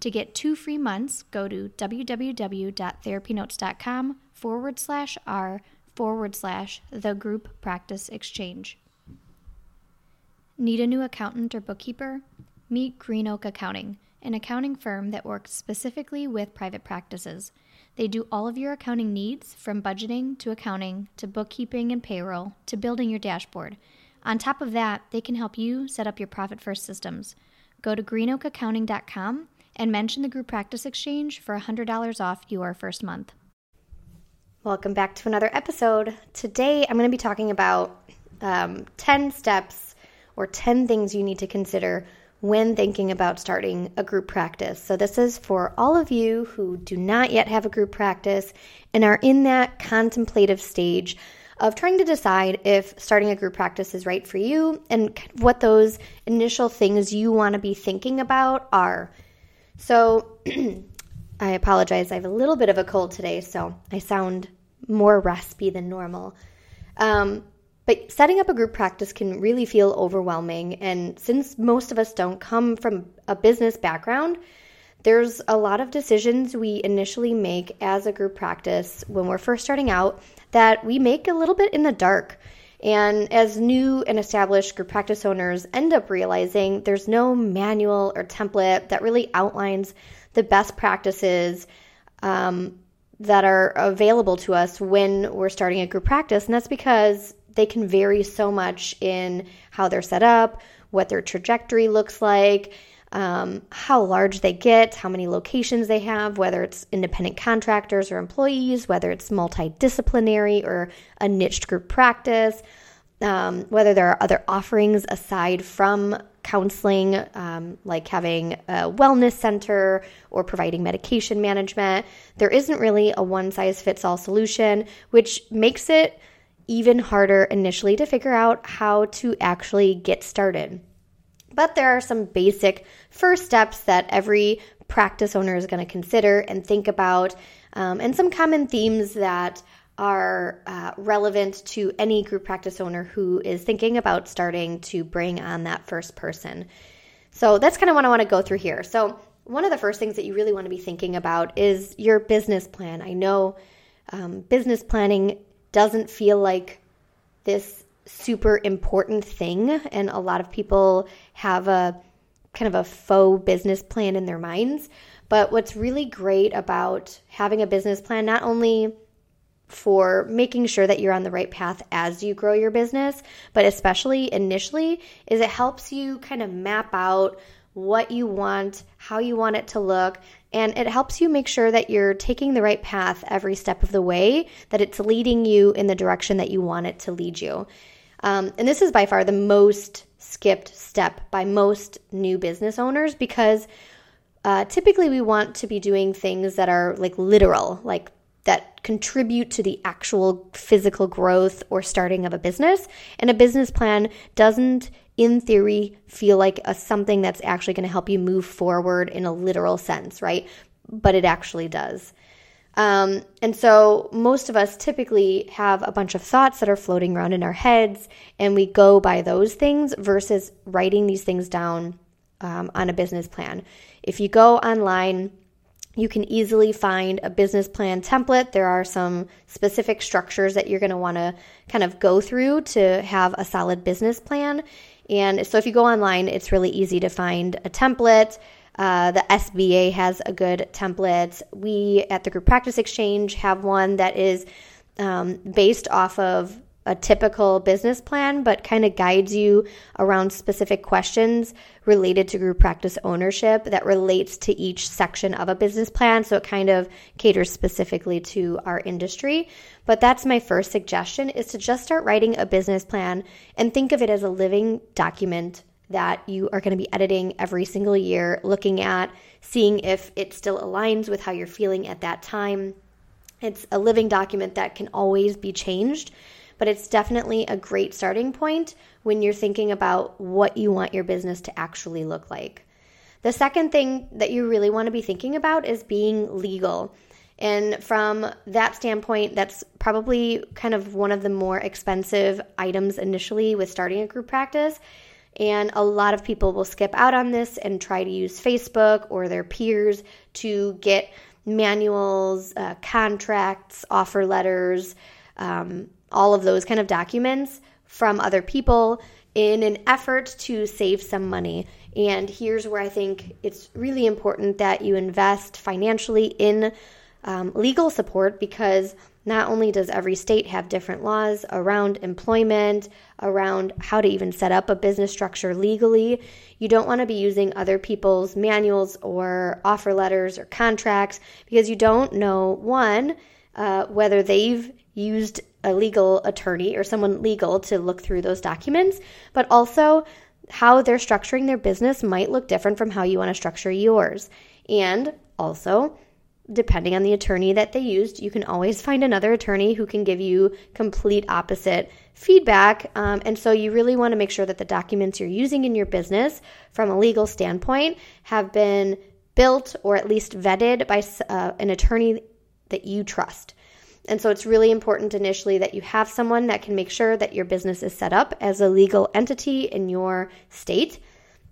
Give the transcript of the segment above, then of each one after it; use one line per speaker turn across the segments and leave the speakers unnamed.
To get two free months, go to www.therapynotes.com forward slash R forward slash the group practice exchange. Need a new accountant or bookkeeper? Meet Green Oak Accounting, an accounting firm that works specifically with private practices. They do all of your accounting needs from budgeting to accounting to bookkeeping and payroll to building your dashboard. On top of that, they can help you set up your profit first systems. Go to greenoakaccounting.com and mention the Group Practice Exchange for $100 off your first month. Welcome back to another episode. Today I'm going to be talking about um, 10 steps or 10 things you need to consider when thinking about starting a group practice. So, this is for all of you who do not yet have a group practice and are in that contemplative stage of trying to decide if starting a group practice is right for you and what those initial things you want to be thinking about are. So, I apologize. I have a little bit of a cold today, so I sound more raspy than normal. Um, but setting up a group practice can really feel overwhelming. And since most of us don't come from a business background, there's a lot of decisions we initially make as a group practice when we're first starting out that we make a little bit in the dark. And as new and established group practice owners end up realizing there's no manual or template that really outlines the best practices um, that are available to us when we're starting a group practice. And that's because they can vary so much in how they're set up, what their trajectory looks like, um, how large they get, how many locations they have, whether it's independent contractors or employees, whether it's multidisciplinary or a niched group practice, um, whether there are other offerings aside from counseling, um, like having a wellness center or providing medication management. There isn't really a one size fits all solution, which makes it even harder initially to figure out how to actually get started. But there are some basic first steps that every practice owner is going to consider and think about, um, and some common themes that are uh, relevant to any group practice owner who is thinking about starting to bring on that first person. So that's kind of what I want to go through here. So, one of the first things that you really want to be thinking about is your business plan. I know um, business planning doesn't feel like this super important thing. And a lot of people have a kind of a faux business plan in their minds. But what's really great about having a business plan, not only for making sure that you're on the right path as you grow your business, but especially initially, is it helps you kind of map out what you want, how you want it to look, and it helps you make sure that you're taking the right path every step of the way, that it's leading you in the direction that you want it to lead you. Um, and this is by far the most skipped step by most new business owners because uh, typically we want to be doing things that are like literal, like that contribute to the actual physical growth or starting of a business. And a business plan doesn't, in theory, feel like a, something that's actually going to help you move forward in a literal sense, right? But it actually does. Um, and so most of us typically have a bunch of thoughts that are floating around in our heads, and we go by those things versus writing these things down um, on a business plan. If you go online, you can easily find a business plan template. There are some specific structures that you're going to want to kind of go through to have a solid business plan. And so if you go online, it's really easy to find a template
Uh, the SBA has a good template. We at the Group Practice Exchange have one that is um, based off of a typical business plan, but kind of guides you around specific questions related to group practice ownership that relates to each section of a business plan. So it kind of caters specifically to our industry. But that's my first suggestion is to just start writing a business plan and think of it as a living document that you are going to be editing every single year, looking at, seeing if it still aligns with how you're feeling at that time. It's a living document that can always be changed, but it's definitely a great starting point when you're thinking about what you want your business to actually look like. The second thing that you really want to be thinking about is being legal. And from that standpoint, that's probably kind of one of the more expensive items initially with starting a group practice and a lot of people will skip out on this and try to use Facebook or their peers to get manuals, uh, contracts, offer letters, um, all of those kind of documents from other people in an effort to save some money. And here's where I think it's really important that you invest financially in um, legal support because not only does every state have different laws around employment, around how to even set up a business structure legally, you don't want to be using other people's manuals or offer letters or contracts because you don't know, one, uh, whether they've used a legal attorney or someone legal to look through those documents, but also how they're structuring their business might look different from how you want to structure yours. And also, depending on the attorney that they used, you can always find another attorney who can give you complete opposite feedback. Um, and so you really want to make sure that the documents you're using in your business from a legal standpoint have been built or at least vetted by uh, an attorney that you trust. And so it's really important initially that you have someone that can make sure that your business is set up as a legal entity in your state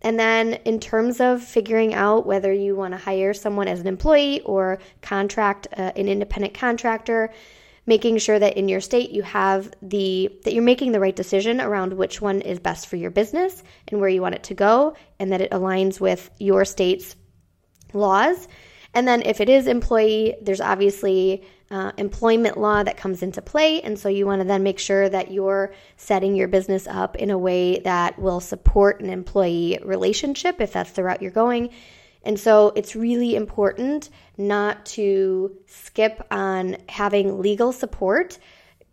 and then, in terms of figuring out whether you want to hire someone as an employee or contract uh, an independent contractor, making sure that in your state you have the that you're making the right decision around which one is best for your business and where you want it to go, and that it aligns with your state's laws. And then, if it is employee, there's obviously uh, employment law that comes into play. And so you want to then make sure that you're setting your business up in a way that will support an employee relationship if that's the route you're going. And so it's really important not to skip on having legal support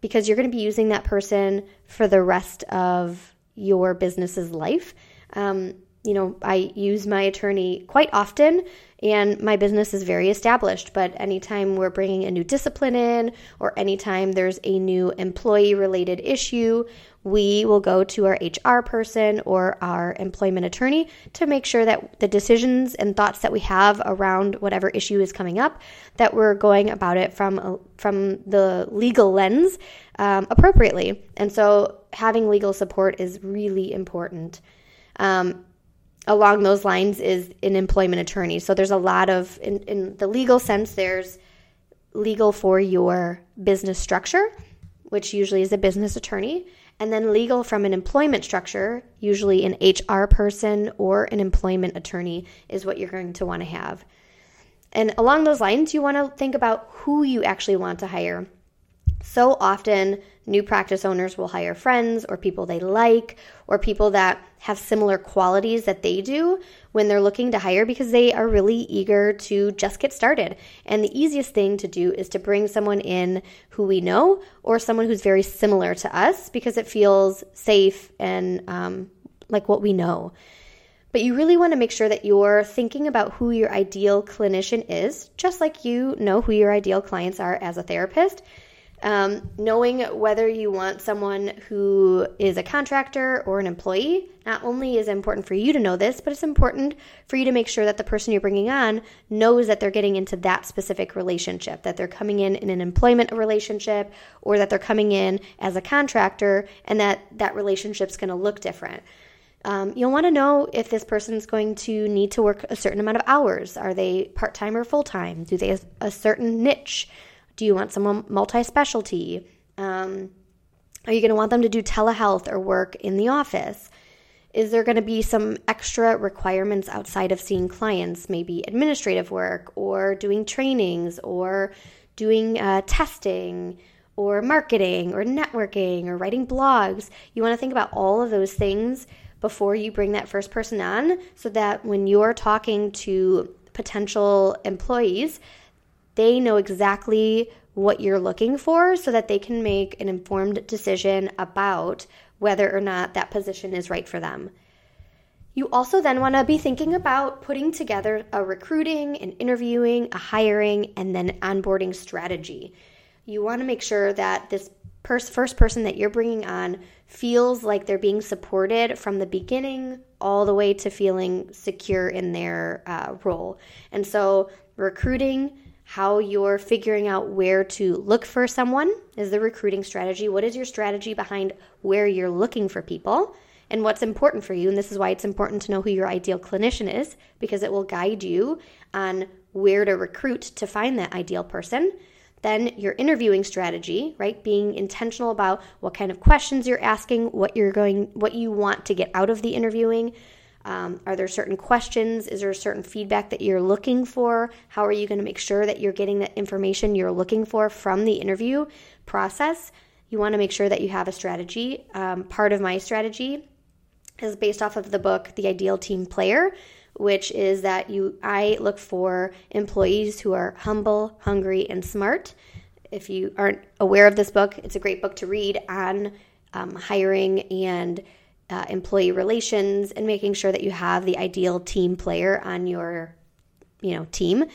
because you're going to be using that person for the rest of your business's life. Um, you know, I use my attorney quite often and my business is very established. But anytime we're bringing a new discipline in or anytime there's a new employee related issue, we will go to our HR person or our employment attorney to make sure that the decisions and thoughts that we have around whatever issue is coming up, that we're going about it from from the legal lens um, appropriately. And so, having legal support is really important. Um, along those lines is an employment attorney. So there's a lot of, in, in the legal sense, there's legal for your business structure, which usually is a business attorney, and then legal from an employment structure, usually an HR person or an employment attorney, is what you're going to want to have. And along those lines, you want to think about who you actually want to hire. So often, new practice owners will hire friends or people they like or people that have similar qualities that they do when they're looking to hire because they are really eager to just get started. And the easiest thing to do is to bring someone in who we know or someone who's very similar to us because it feels safe and um, like what we know. But you really want to make sure that you're thinking about who your ideal clinician is, just like you know who your ideal clients are as a therapist. Um, knowing whether you want someone who is a contractor or an employee not only is it important for you to know this, but it's important for you to make sure that the person you're bringing on knows that they're getting into that specific relationship, that they're coming in in an employment relationship, or that they're coming in as a contractor, and that that relationship's going to look different. Um, you'll want to know if this person's going to need to work a certain amount of hours. Are they part time or full time? Do they have a certain niche? Do you want someone multi specialty? Um, are you going to want them to do telehealth or work in the office? Is there going to be some extra requirements outside of seeing clients, maybe administrative work or doing trainings or doing uh, testing or marketing or networking or writing blogs? You want to think about all of those things before you bring that first person on so that when you're talking to potential employees, they know exactly what you're looking for so that they can make an informed decision about whether or not that position is right for them. You also then want to be thinking about putting together a recruiting, and interviewing, a hiring, and then onboarding strategy. You want to make sure that this pers- first person that you're bringing on feels like they're being supported from the beginning all the way to feeling secure in their uh, role. And so, recruiting, how you're figuring out where to look for someone is the recruiting strategy. What is your strategy behind where you're looking for people and what's important for you? And this is why it's important to know who your ideal clinician is because it will guide you on where to recruit to find that ideal person. Then your interviewing strategy, right? Being intentional about what kind of questions you're asking, what you're going what you want to get out of the interviewing um, are there certain questions? Is there a certain feedback that you're looking for? How are you going to make sure that you're getting the information you're looking for from the interview process? You want to make sure that you have a strategy. Um, part of my strategy is based off of the book The Ideal Team Player, which is that you I look for employees who are humble, hungry, and smart. If you aren't aware of this book, it's a great book to read on um, hiring and uh, employee relations and making sure that you have the ideal team player on your you know team.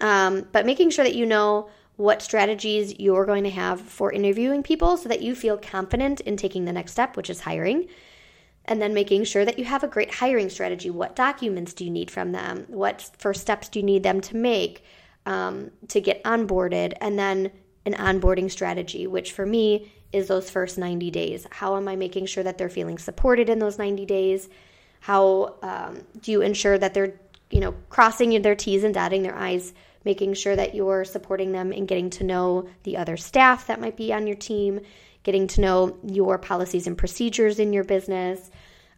Um, but making sure that you know what strategies you're going to have for interviewing people so that you feel confident in taking the next step which is hiring. And then making sure that you have a great hiring strategy. What documents do you need from them? What first steps do you need them to make um, to get onboarded? And then an onboarding strategy which for me is those first 90 days. How am I making sure that they're feeling supported in those 90 days? How um, do you ensure that they're, you know, crossing their T's and dotting their I's, making sure that you're supporting them and getting to know the other staff that might be on your team, getting to know your policies and procedures in your business,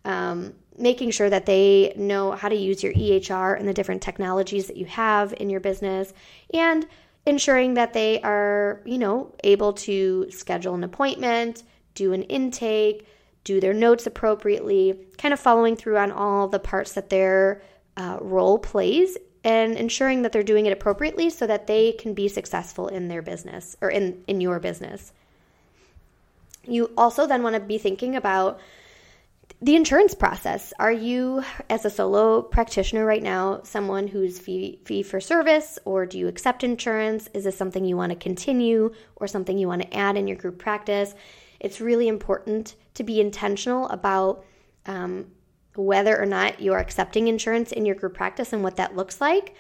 um, making sure that they know how to use your EHR and the different technologies that you have in your business, and ensuring that they are, you know, able to schedule an appointment, do an intake, do their notes appropriately, kind of following through on all the parts that their uh, role plays and ensuring that they're doing it appropriately so that they can be successful in their business or in, in your business. You also then want to be thinking about the insurance process. Are you, as a solo practitioner right now, someone who's fee, fee for service, or do you accept insurance? Is this something you want to continue or something you want to add in your group practice? It's really important to be intentional about um, whether or not you're accepting insurance in your group practice and what that looks like,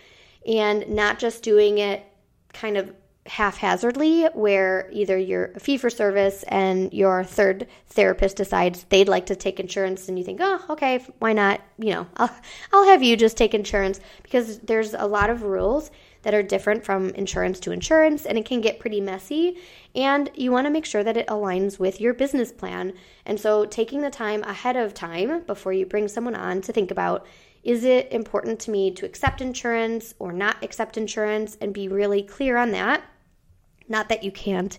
and not just doing it kind of haphazardly where either you're a fee for service and your third therapist decides they'd like to take insurance and you think oh okay why not? You know i'll, I'll have you just take insurance because there's a lot of rules that are different from insurance to insurance and it can get pretty messy and you want to make sure that it aligns with your business plan. And so taking the time ahead of time before you bring someone on to think about is it important to me to accept insurance or not accept insurance and be really clear on that not that you can't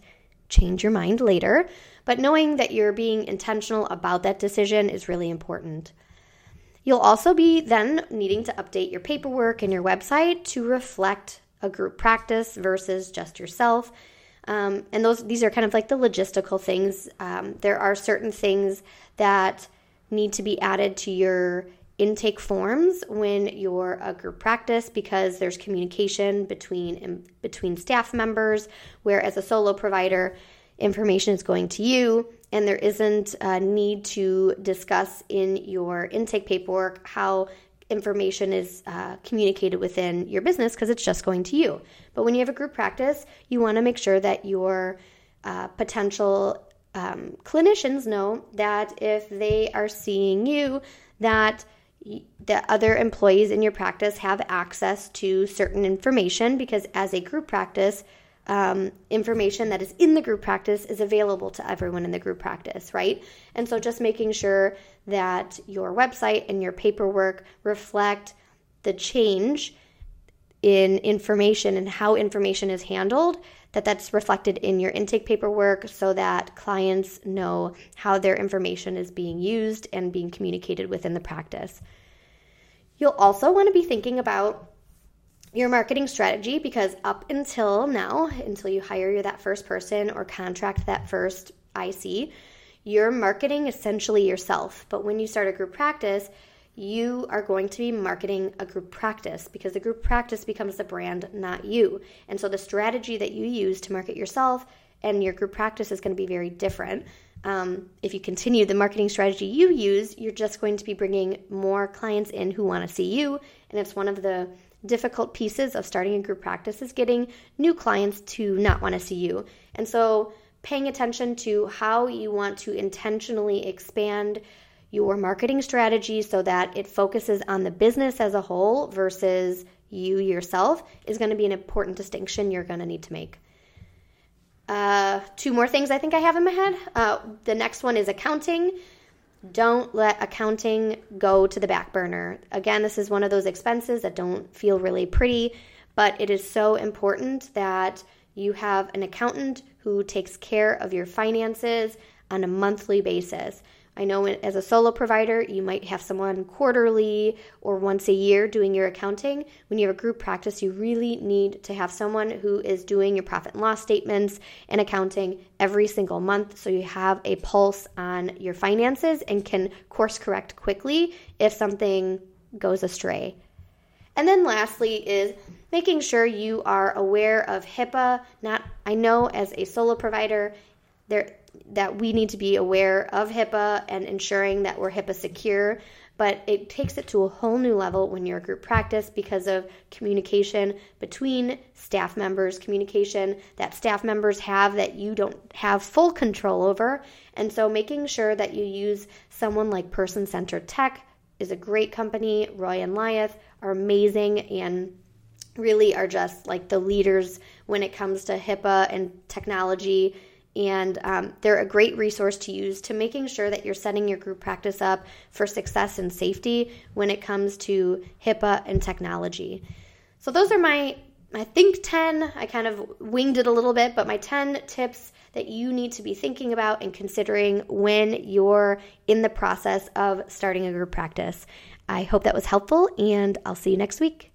change your mind later, but knowing that you're being intentional about that decision is really important. You'll also be then needing to update your paperwork and your website to reflect a group practice versus just yourself. Um, and those these are kind of like the logistical things. Um, there are certain things that need to be added to your intake forms when you're a group practice because there's communication between between staff members where as a solo provider information is going to you and there isn't a need to discuss in your intake paperwork how information is uh, communicated within your business because it's just going to you. But when you have a group practice you want to make sure that your uh, potential um, clinicians know that if they are seeing you that the other employees in your practice have access to certain information because as a group practice um, information that is in the group practice is available to everyone in the group practice, right? And so just making sure that your website and your paperwork reflect the change in information and how information is handled that that's reflected in your intake paperwork so that clients know how their information is being used and being communicated within the practice. You'll also want to be thinking about your marketing strategy because up until now, until you hire that first person or contract that first IC, you're marketing essentially yourself. But when you start a group practice, you are going to be marketing a group practice because the group practice becomes the brand, not you. And so the strategy that you use to market yourself and your group practice is going to be very different. Um, if you continue the marketing strategy you use, you're just going to be bringing more clients in who want to see you. And it's one of the difficult pieces of starting a group practice is getting new clients to not want to see you. And so paying attention to how you want to intentionally expand your marketing strategy so that it focuses on the business as a whole versus you yourself is going to be an important distinction you're going to need to make. Uh, two more things I think I have in my head. Uh, the next one is accounting. Don't let accounting go to the back burner. Again, this is one of those expenses that don't feel really pretty, but it is so important that you have an accountant who takes care of your finances on a monthly basis. I know as a solo provider, you might have someone quarterly or once a year doing your accounting. When you have a group practice, you really need to have someone who is doing your profit and loss statements and accounting every single month so you have a pulse on your finances and can course correct quickly if something goes astray. And then lastly is making sure you are aware of HIPAA. Not I know as a solo provider, there that we need to be aware of HIPAA and ensuring that we're HIPAA secure. But it takes it to a whole new level when you're a group practice because of communication between staff members, communication that staff members have that you don't have full control over. And so making sure that you use someone like Person Centered Tech is a great company. Roy and Liath are amazing and really are just like the leaders when it comes to HIPAA and technology and um, they're a great resource to use to making sure that you're setting your group practice up for success and safety when it comes to HIPAA and technology. So, those are my, I think, 10. I kind of winged it a little bit, but my 10 tips that you need to be thinking about and considering when you're in the process of starting a group practice. I hope that was helpful, and I'll see you next week.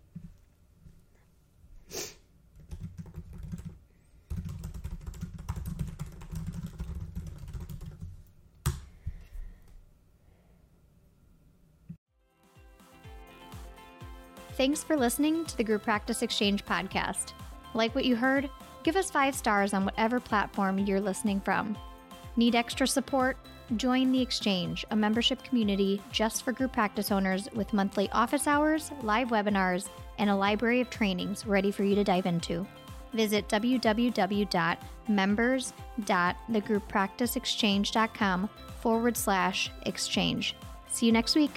Thanks for listening to the Group Practice Exchange podcast. Like what you heard? Give us five stars on whatever platform you're listening from. Need extra support? Join the Exchange, a membership community just for group practice owners with monthly office hours, live webinars, and a library of trainings ready for you to dive into. Visit www.members.thegrouppracticeexchange.com forward slash exchange. See you next week.